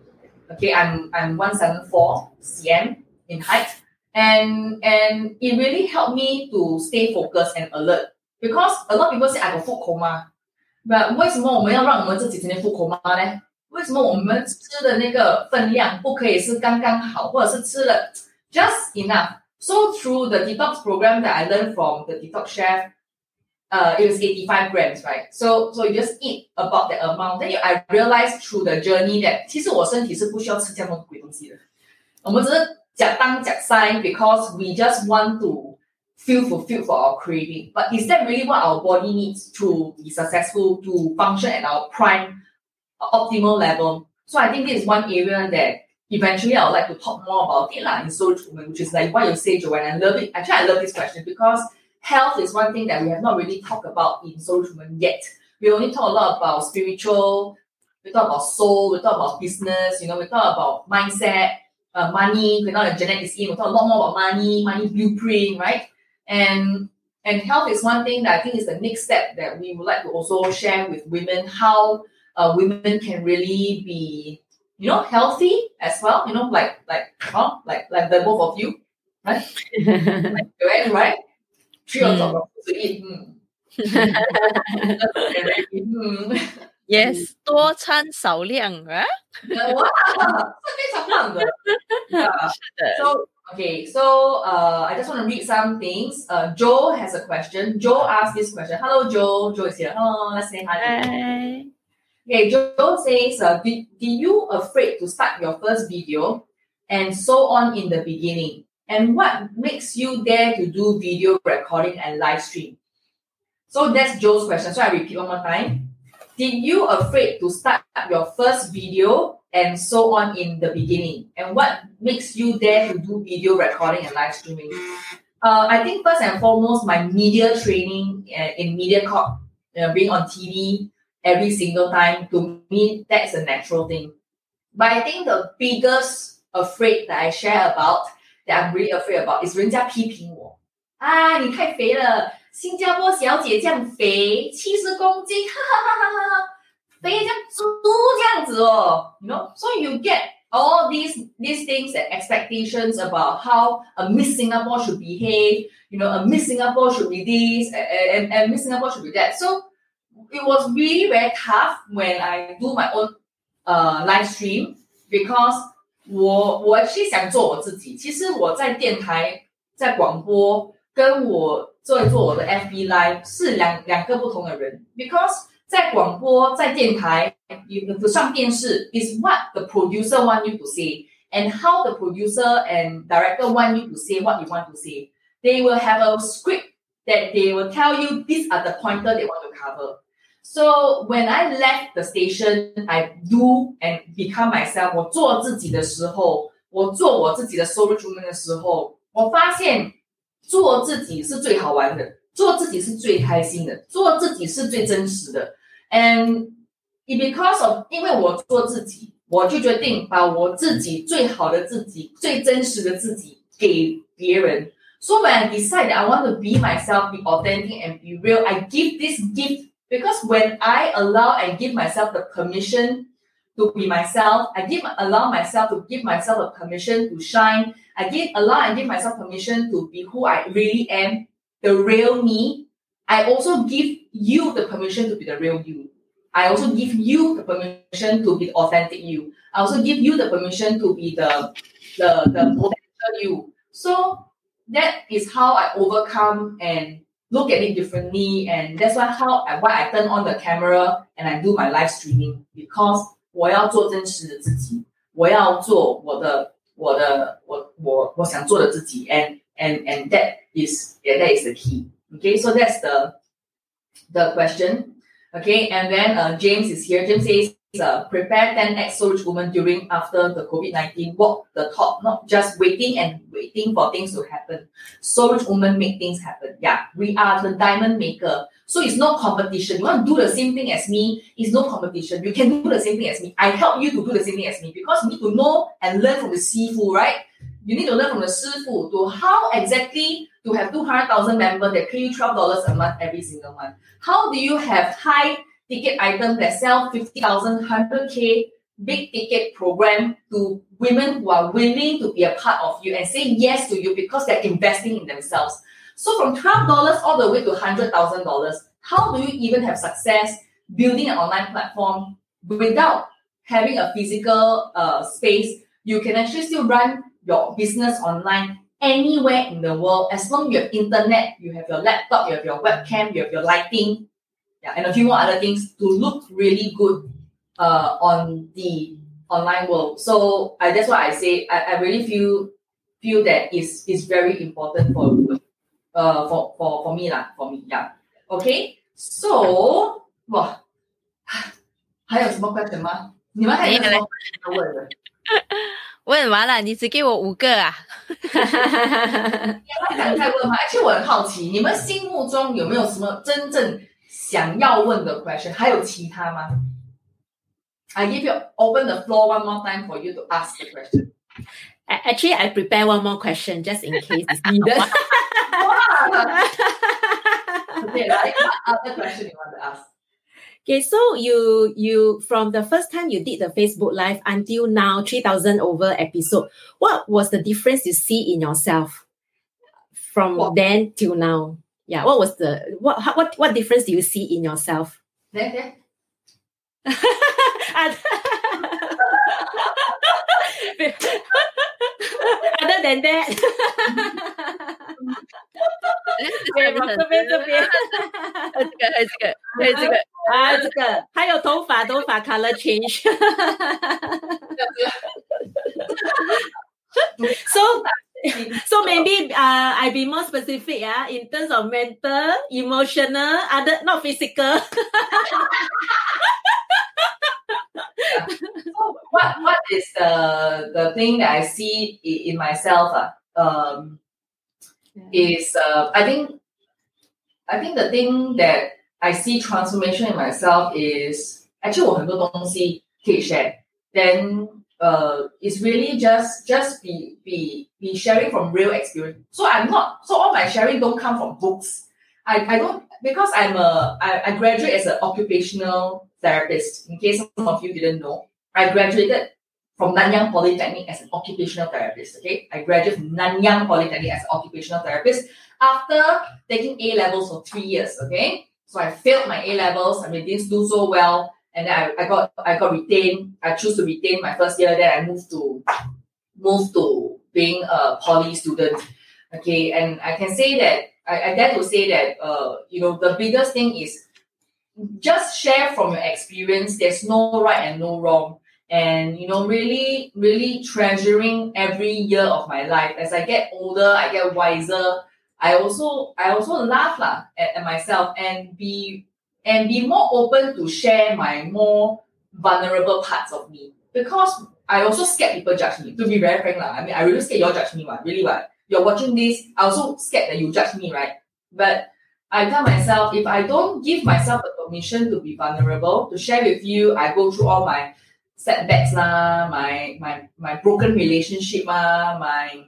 Okay, I'm I'm 174 cm in height. And and it really helped me to stay focused and alert. Because a lot of people say I got food coma. But 为什么我们要让我们自己成为 food coma 呢？为什么我们吃的那个分量不可以是刚刚好，或者是吃了 just enough? So through the detox program that I learned from the detox chef, uh, it was 85 grams, right? So so you just eat about that amount. Then you, I realized through the journey that 其实我身体是不需要吃这样多鬼东西的。我们只是 jiak tang because we just want to feel fulfilled for our craving. But is that really what our body needs to be successful, to function at our prime, uh, optimal level? So I think this is one area that eventually I would like to talk more about it like, in Soul which is like what you say, Joanne. I love it. Actually, I love this question because health is one thing that we have not really talked about in Soul yet. We only talk a lot about spiritual, we talk about soul, we talk about business, you know, we talk about mindset, uh, money, we know the genetics in, we talk a lot more about money, money blueprint, right? And and health is one thing that I think is the next step that we would like to also share with women how uh, women can really be, you know, healthy as well. You know, like like huh? like like the both of you, right? *laughs* like right? Three on top of to eat. *laughs* *laughs* Mm. mm. Yes，多餐少量啊。 wow, 这非常棒的。Yeah. 是*laughs* *laughs* *laughs* 的。 So okay, so uh, I just want to read some things. Uh, Joe has a question. Joe asked this question. Hello, Joe. Joe is here. Hello, let's say hi. Hi. Okay, Joe says, uh, did, did you afraid to start your first video and so on in the beginning? And what makes you dare to do video recording and live stream? So that's Joe's question. So I repeat one more time. did you afraid to start your first video and so on in the beginning? And what makes you dare to do video recording and live streaming? Uh, I think first and foremost, my media training uh, in Mediacorp, uh, being on TV every single time, to me, that's a natural thing. But I think the biggest afraid that I share about, that I'm really afraid about, is 人家批评我。啊，你太肥了，新加坡小姐这样肥，七十公斤，哈哈哈哈哈哈，肥像猪这样子哦，you know. So you get all these these things and expectations about how a Miss Singapore should behave. You know, a Miss Singapore should be this, and, and, and Miss Singapore should be that. So it was really very tough when I do my own uh live stream because 我我其实想做我自己。其实我在电台、在广播跟我做做我的 FB Live 是两两个不同的人，because 在广播在电台，你上电视 is what the producer want you to say and how the producer and director want you to say what you want to say. They will have a script that they will tell you these are the pointer they want to cover. So when I left the station, I do and become myself. 我做自己的时候，我做我自己的 solo 出门的时候，我发现 做自己是最好玩的，做自己是最开心的，做自己是最真实的。And because of 因为我做自己，我就决定把我自己最好的自己、最真实的自己给别人。So when I decide that I want to be myself, be authentic and be real, I give this gift because when I allow and give myself the permission to be myself, I give allow myself to give myself a permission to shine. I give allow and give myself permission to be who I really am, the real me. I also give you the permission to be the real you. I also give you the permission to be the authentic you. I also give you the permission to be the the, the potential you. So that is how I overcome and look at it differently. And that's why how I why I turn on the camera and I do my live streaming because 我要做真实的自己，我要做我的 我的我我我想做的自己，and and and that is yeah, that is the key. Okay, so that's the the question. Okay, and then uh, James is here. James says, uh, prepare 10x Soul Rich Woman during after the COVID 19. Walk the talk, not just waiting and waiting for things to happen. Soul Rich Woman make things happen. Yeah, we are the diamond maker. So it's no competition. You want to do the same thing as me, it's no competition. You can do the same thing as me. I help you to do the same thing as me because you need to know and learn from the Sifu, right? You need to learn from the Sifu to how exactly to have 200,000 members that pay you $12 a month every single month. How do you have high ticket items that sell 50,000, 100K big ticket program to women who are willing to be a part of you and say yes to you because they're investing in themselves. So from $12 all the way to $100,000, how do you even have success building an online platform without having a physical uh, space? You can actually still run your business online anywhere in the world as long as you have internet, you have your laptop, you have your webcam, you have your lighting, yeah, and a few more other things to look really good uh, on the online world. So uh, that's why I say I, I really feel feel that is is very important for uh for for for me lah for me yeah okay so 哇*sighs* 还有什么 question 吗？你们还有什么要问的？问完了，你只给我五个啊？你还想再问吗？而且我很好奇，你们心目中有没有什么真正 *laughs* *laughs* 想要问的 question？还有其他吗？I give you open the floor one more time for you to ask the question. Actually, I prepare one more question just in case it's needed. *laughs* *laughs* okay, right? What other question you want to ask? Okay, so you you from the first time you did the Facebook Live until now, three thousand over episode. What was the difference you see in yourself from What? then till now? Yeah, what was the what how- what what difference do you see in yourself? There, there. *laughs* Other than that，对，往这边这边，还有这个，还有这个，还有这个，啊，这个还有头发，头发 color *laughs* change。 *laughs* *laughs* so so maybe uh I be more specific yeah in terms of mental, emotional, other not physical. So *laughs* what what is the the thing that I see in, in myself? Uh, um, is uh, I think I think the thing that I see transformation in myself is actually 我很多东西可以 share. Then uh, it's really just just be be be sharing from real experience. So I'm not so all my sharing don't come from books. I, I don't because I'm a I, I graduate as an occupational therapist. In case some of you didn't know, I graduated from Nanyang Polytechnic as an occupational therapist. Okay, I graduated from Nanyang Polytechnic as an occupational therapist after taking A levels for three years. Okay, so I failed my A levels. I mean, didn't do so well, and then I, I got I got retained. I choose to retain my first year. Then I moved to moved to being a poly student. Okay, and I can say that I, I dare to say that uh you know the biggest thing is just share from your experience. There's no right and no wrong and you know really really treasuring every year of my life as i get older i get wiser i also i also laugh lah at, at myself and be and be more open to share my more vulnerable parts of me because i also scared people judge me to be very frank lah. i mean i really scared you all judge me what really what you're watching this i also scared that you judge me right but I tell myself if I don't give myself the permission to be vulnerable, to share with you, I go through all my setbacks lah, my my my broken relationship lah, my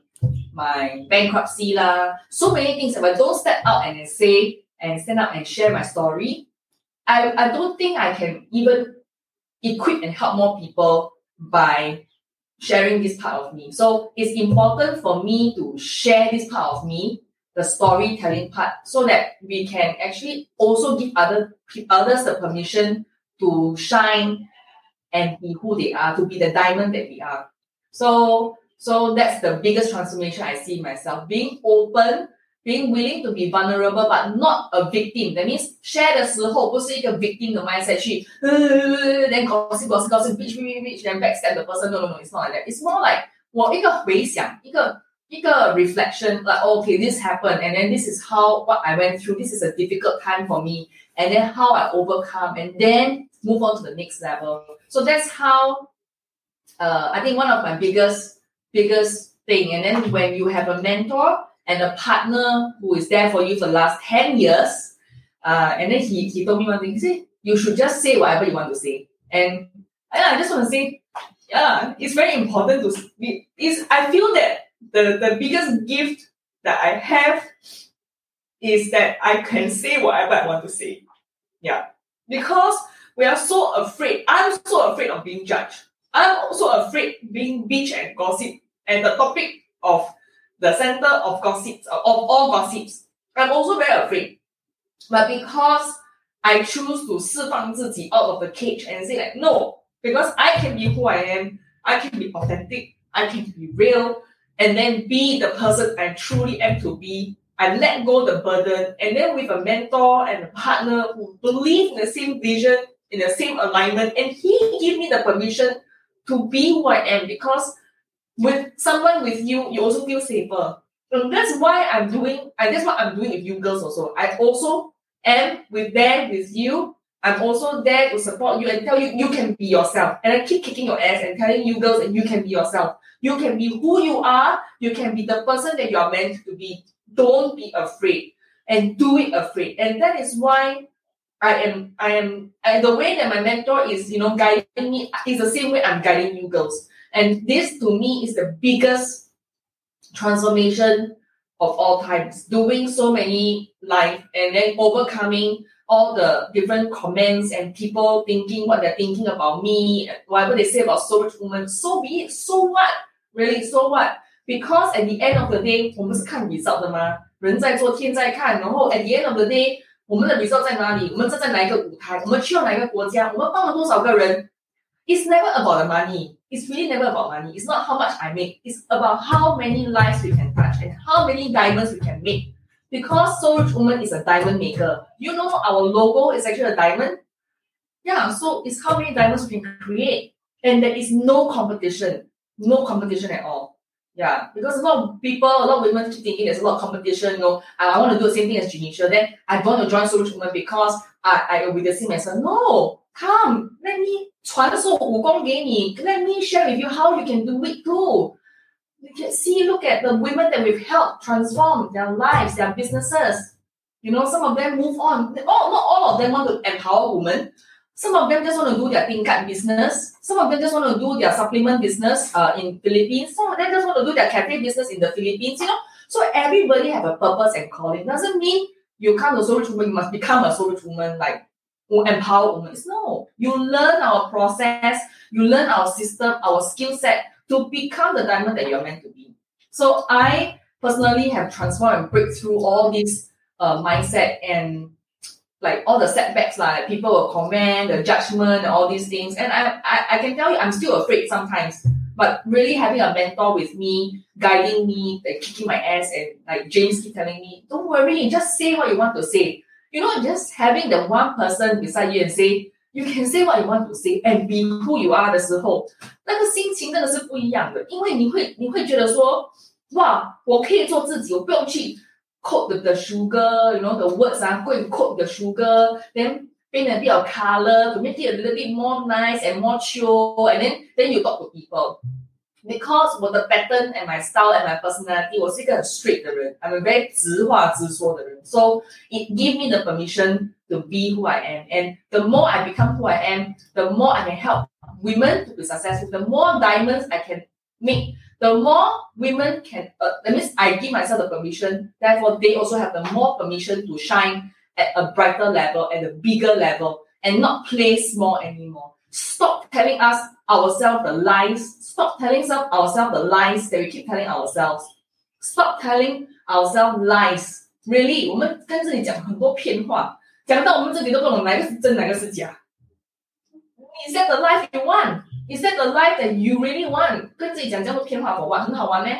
my bankruptcy lah, so many things. If I don't step out and say and stand up and share my story, I, I don't think I can even equip and help more people by sharing this part of me. So it's important for me to share this part of me, the storytelling part, so that we can actually also give other others the permission to shine and be who they are, to be the diamond that we are. So, so that's the biggest transformation I see myself. Being open, being willing to be vulnerable, but not a victim. That means share 的时候不是一个 victim 的 mindset 去 then gossip gossip gossip bitch bitch bitch then backstab the person. No no no, it's not like that. It's more like 我一个回想，一个一个 reflection like okay this happened and then this is how what I went through. This is a difficult time for me and then how I overcome and then move on to the next level. So that's how uh, I think one of my biggest biggest thing. And then when you have a mentor and a partner who is there for you for the last 10 years, uh, and then he, he told me one thing, he said, you should just say whatever you want to say. And yeah, I just want to say, yeah, it's very important to be, is I feel that the, the biggest gift that I have is that I can say whatever I want to say. Yeah. Because we are so afraid. I'm so afraid of being judged. I'm also afraid being bitch and gossip and the topic of the center of gossips, of all gossips. I'm also very afraid. But because I choose to 释放自己 out of the cage and say like, no, because I can be who I am, I can be authentic, I can be real, and then be the person I truly am to be. I let go the burden, and then with a mentor and a partner who believe in the same vision, in the same alignment, and he give me the permission to be who I am because with someone with you, you also feel safer. And that's why I'm doing, and that's what I'm doing with you girls also. I also am with there with you. I'm also there to support you and tell you you can be yourself. And I keep kicking your ass and telling you girls that you can be yourself. You can be who you are. You can be the person that you are meant to be. Don't be afraid and do it afraid. And that is why I am I am and the way that my mentor is, you know, guiding me is the same way I'm guiding you girls. And this to me is the biggest transformation of all times. Doing so many life and then overcoming all the different comments and people thinking what they're thinking about me, whatever they say about so much woman, so be it. So what? Really, so what? Because at the end of the day, 我们是看 result 的嘛，人在做天在看，然后 at the end of the day 我们的 result 在哪里？我们站在哪一个舞台？我们去到哪一个国家？我们帮了多少个人？It's never about the money. It's really never about money. It's not how much I make. It's about how many lives we can touch and how many diamonds we can make. Because Soul Rich Woman is a diamond maker. You know our logo is actually a diamond. Yeah, so it's how many diamonds we can create. And there is no competition. No competition at all. Yeah, because a lot of people, a lot of women keep thinking there's a lot of competition. You know, I, want to do the same thing as Genecia. Then I want to join Soul Rich Woman because I, I will be the same as her. No, come, let me 传授武功给你. Let me share with you how you can do it too. You can see, look at the women that we've helped transform their lives, their businesses. You know, some of them move on. All, not all of them want to empower women. Some of them just want to do their tingkat business. Some of them just want to do their supplement business uh, in Philippines. Some of them just want to do their cafe business in the Philippines. You know, so everybody have a purpose and calling. Doesn't mean you come to soul rich woman, you must become a soul rich woman like or empower women. No, you learn our process, you learn our system, our skill set to become the diamond that you're meant to be. So I personally have transformed and break through all these uh, mindset and like all the setbacks, like people will comment, the judgment, all these things. And I, I, I can tell you, I'm still afraid sometimes. But really having a mentor with me, guiding me, like kicking my ass, and like James keep telling me, don't worry, just say what you want to say. You know, just having the one person beside you and say, you can say what you want to say and be who you are 的时候，那个心情真的是不一样的，因为你会你会觉得说，哇，我可以做自己，我不用去 coat the, the sugar, you know, the words are go and coat the sugar, then paint a bit of color to make it a little bit more nice and more chill, and then then you talk to people. Because 我的 pattern and my style and my personality 我是一个很 straight 的人，I'm a very 直话直说的人，so it give me the permission to be who I am. And the more I become who I am, the more I can help women to be successful. The more diamonds I can make, the more women can. Uh, that means I give myself the permission. Therefore, they also have the more permission to shine at a brighter level, at a bigger level, and not play small anymore. stop telling us ourselves the lies, stop telling ourselves the lies that we keep telling ourselves, stop telling ourselves lies. Really, we are is that the life you want? Is that the life that you really want? 跟自己讲叫做骗话佛话，很好玩呢。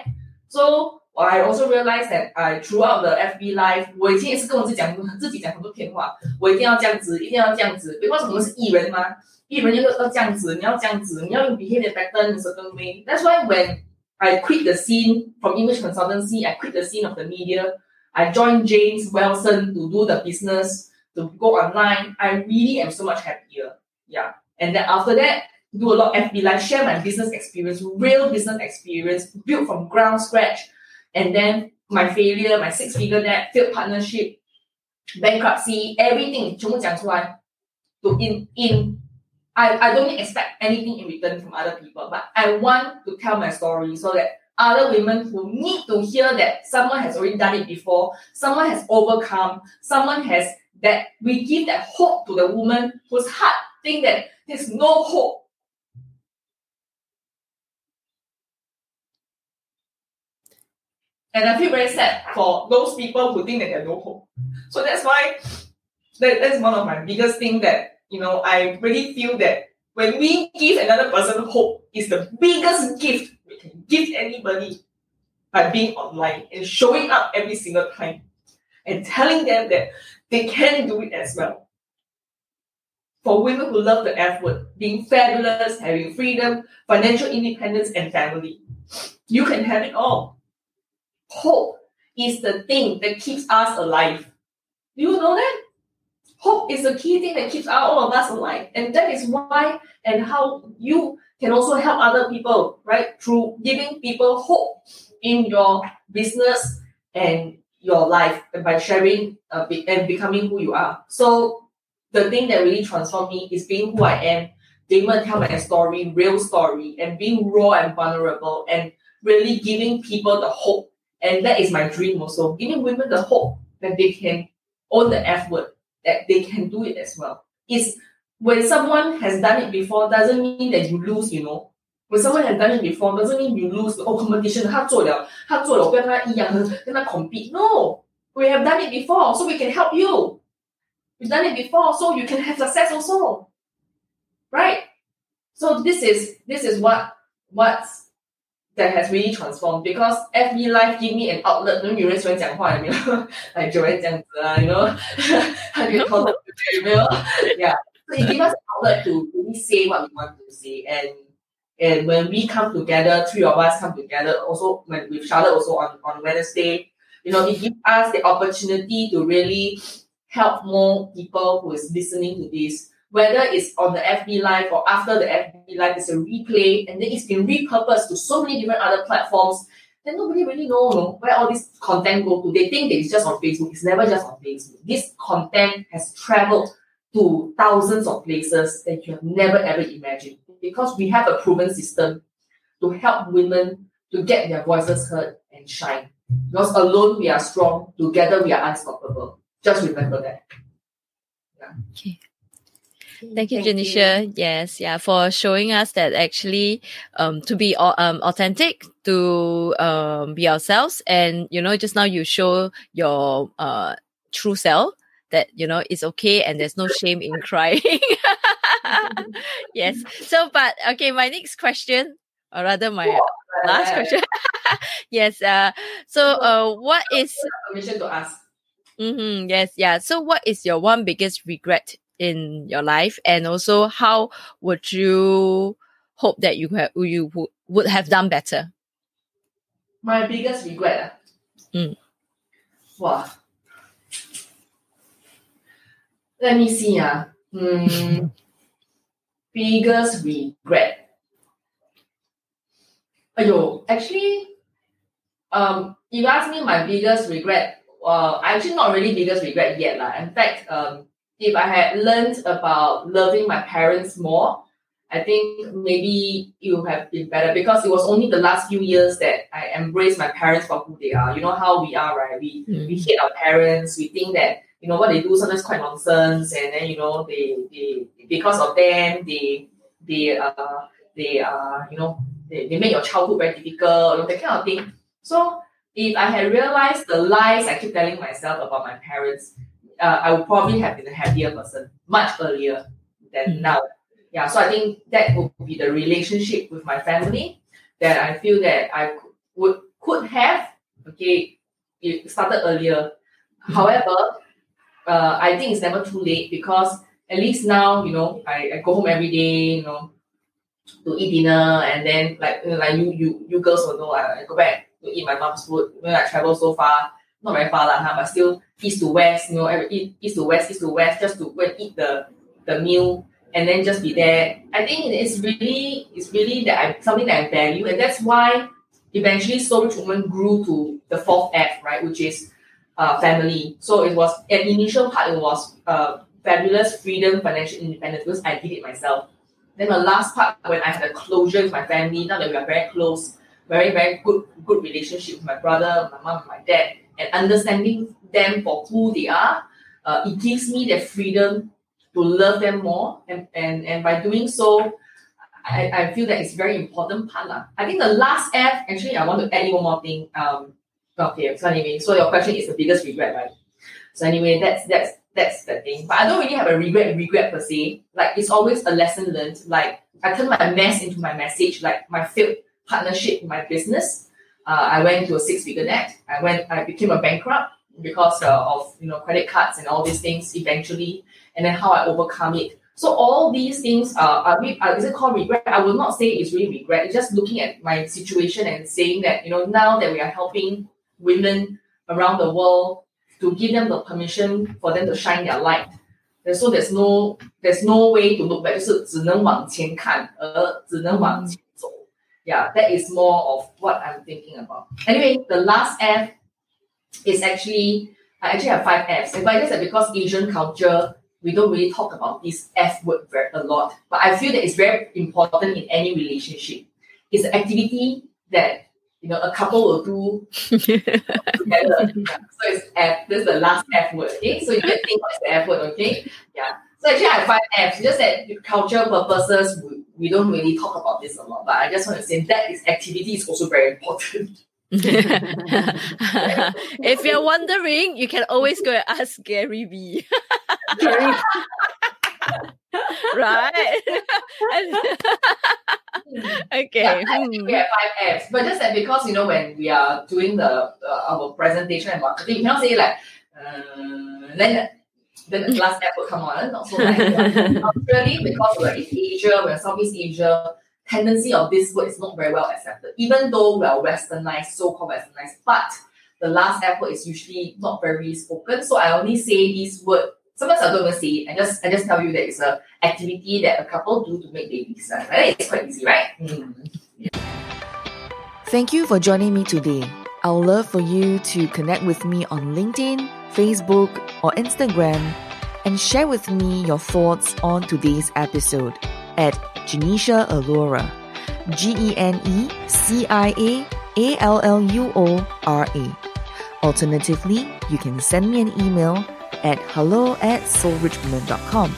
So I also realized that I throughout the FB Live，我以前也是跟我自己讲，自己讲很多骗话，我一定要这样子，一定要这样子。因为我们是艺人嘛，艺人要要这样子，你要这样子，你要用 behave pattern in a certain way. That's why when I quit the scene from English consultancy, I quit the scene of the media. I joined James Wilson to do the business, to go online. I really am so much happier. Yeah. And then after that, do a lot of FB Live, share my business experience, real business experience, built from ground scratch. And then my failure, my six figure debt, failed partnership, bankruptcy, everything, 全部讲出来. To in in I, I don't expect anything in return from other people, but I want to tell my story so that other women who need to hear that someone has already done it before, someone has overcome, someone has that we give that hope to the woman whose heart think that there's no hope. And I feel very sad for those people who think that there's no hope. So that's why that, that's one of my biggest thing that, you know, I really feel that when we give another person hope is the biggest gift we can give anybody by being online and showing up every single time and telling them that they can do it as well. For women who love the F word, being fabulous, having freedom, financial independence, and family, you can have it all. Hope is the thing that keeps us alive. Do you know that? Hope is the key thing that keeps all of us alive. And that is why and how you can also help other people, right? Through giving people hope in your business and your life and by sharing uh, and becoming who you are. So the thing that really transformed me is being who I am, being able to tell my story, real story, and being raw and vulnerable and really giving people the hope. And that is my dream also, giving women the hope that they can own the F word, that they can do it as well. It's when someone has done it before doesn't mean that you lose, you know. When someone has done it before doesn't mean you lose. Oh, competition, 他做了，他做了，我跟他一样，跟他 compete. No, we have done it before, so we can help you. We've done it before, so you can have success also, right? So this is this is what what that has really transformed because FB Live give me an outlet. 有人喜欢讲话有没有？like *laughs* Joanne 这样子啊, you know, *laughs* you know, yeah. so it gives us an outlet to really say what we want to say, and and when we come together, three of us come together. Also, when with Charlotte also on on Wednesday, you know, it gives us the opportunity to really help more people who is listening to this whether it's on the FB Live or after the FB Live, it's a replay, and then it's been repurposed to so many different other platforms. Then nobody really know, you know where all this content go to. They think that it's just on Facebook. It's never just on Facebook. This content has traveled to thousands of places that you have never ever imagined because we have a proven system to help women to get their voices heard and shine. Because alone we are strong, together we are unstoppable. Just remember that. Yeah. Okay. Thank you, Genecia. Yes, yeah, for showing us that actually, um, to be um authentic, to um be ourselves, and you know, just now you show your uh true self that you know it's okay and there's no shame in *laughs* crying. yes. So, but okay, my next question, or rather, my last question. *laughs* yes. Uh. So, uh, what is permission to ask? Mm-hmm, yes. Yeah. So, what is your one biggest regret in your life, and also how would you hope that you have you would have done better? My biggest regret. Ah? Mm. Wow. Let me see. Uh. Hmm. *laughs* biggest regret. Ayo, actually, um, if you ask me my biggest regret, uh, actually not really biggest regret yet. Lah. In fact, um, if I had learned about loving my parents more, I think maybe it would have been better because it was only the last few years that I embraced my parents for who they are. You know how we are, right? We Mm. we hate our parents. We think that you know what they do sometimes quite nonsense, and then you know they they because of them they they uh they uh you know they, they make your childhood very difficult, you know, that kind of thing. So if I had realized the lies I keep telling myself about my parents, uh, I would probably have been a happier person much earlier than Mm. now. Yeah, so I think that would be the relationship with my family that I feel that I could, would could have okay it started earlier. However, uh, I think it's never too late because at least now you know I, I go home every day you know to eat dinner and then like you know, like you you you girls will know I, I go back to eat my mom's food when I travel so far not very far lah, huh, but still east to west you know every, east, to west east to west just to go and eat the the meal and then just be there. I think it's really it's really that I something that I value and that's why eventually Soul Rich Woman grew to the fourth F, right, which is uh, family. So it was an initial part it was uh, fabulous freedom, financial independence because I did it myself. Then the last part when I had a closure with my family, now that we are very close, very, very good good relationship with my brother, my mom, my dad, and understanding them for who they are, uh, it gives me the freedom to love them more. And, and, and by doing so, I, I feel that it's very important part. lah. I think the last F, actually, I want to add one more thing. Um, okay, so anyway, so your question is the biggest regret, right? So anyway, that's that's that's the thing. But I don't really have a regret regret per se. Like it's always a lesson learned. Like I turn my mess into my message. Like my failed partnership in my business. Uh, I went to a six figure net. I went. I became a bankrupt because uh, of you know credit cards and all these things eventually, and then how I overcome it. So all these things are, are, we- are is it called regret? I will not say it's really regret. It's just looking at my situation and saying that you know now that we are helping women around the world to give them the permission for them to shine their light. And so there's no there's no way to look back，就是只能往前看，而只能往前走。 yeah, that is more of what I'm thinking about. Anyway, the last F is actually I actually have five Fs. But I guess that because Asian culture, we don't really talk about this F word very a lot. But I feel that it's very important in any relationship. It's an activity that you know a couple will do together. Yeah. *laughs* So it's F. This is the last F word. Okay, so you can think what's the F word. Okay, yeah. So actually, I have five Fs. Just that cultural purposes, we, we don't really talk about this a lot. But I just want to say that is activity is also very important. *laughs* if you're wondering, you can always go and ask Gary V. Gary, *laughs* right? *laughs* okay. Yeah, I think hmm. we have five Fs, but just that because you know when we are doing the uh, our presentation and marketing, you cannot say like uh, then then the last F will come on. Not so nice. Really, because we're in Asia, we're Southeast Asia, tendency of this word is not very well accepted. Even though we are westernized, so-called westernized, but the last F word is usually not very spoken. So I only say this word Sometimes I don't even say it. I just I just tell you that it's a activity that a couple do to make babies. Right? It's quite easy, right? Mm. Thank you for joining me today. I would love for you to connect with me on LinkedIn, Facebook, or Instagram and share with me your thoughts on today's episode at Genecia Alluora. G E N E C I A A L L U O R A. Alternatively, you can send me an email at hello at soulrichwoman.com.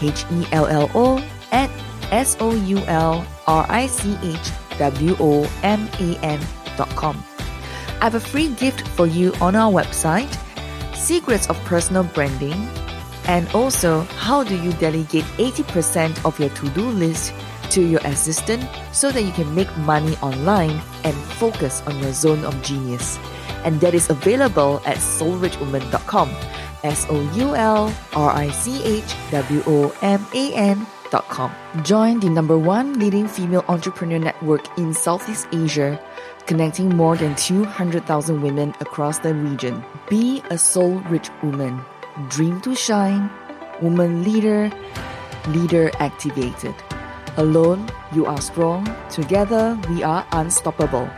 H E L L O at S O U L R I C H W O M A N.com. I have a free gift for you on our website Secrets of Personal Branding, and also how do you delegate 80% of your to do list to your assistant so that you can make money online and focus on your zone of genius. And that is available at soulrichwoman.com. S O U L R I C H W O M A N.com. Join the number one leading female entrepreneur network in Southeast Asia, connecting more than 200,000 women across the region. Be a soul rich woman. Dream to shine. Woman leader. Leader activated. Alone, you are strong. Together, we are unstoppable.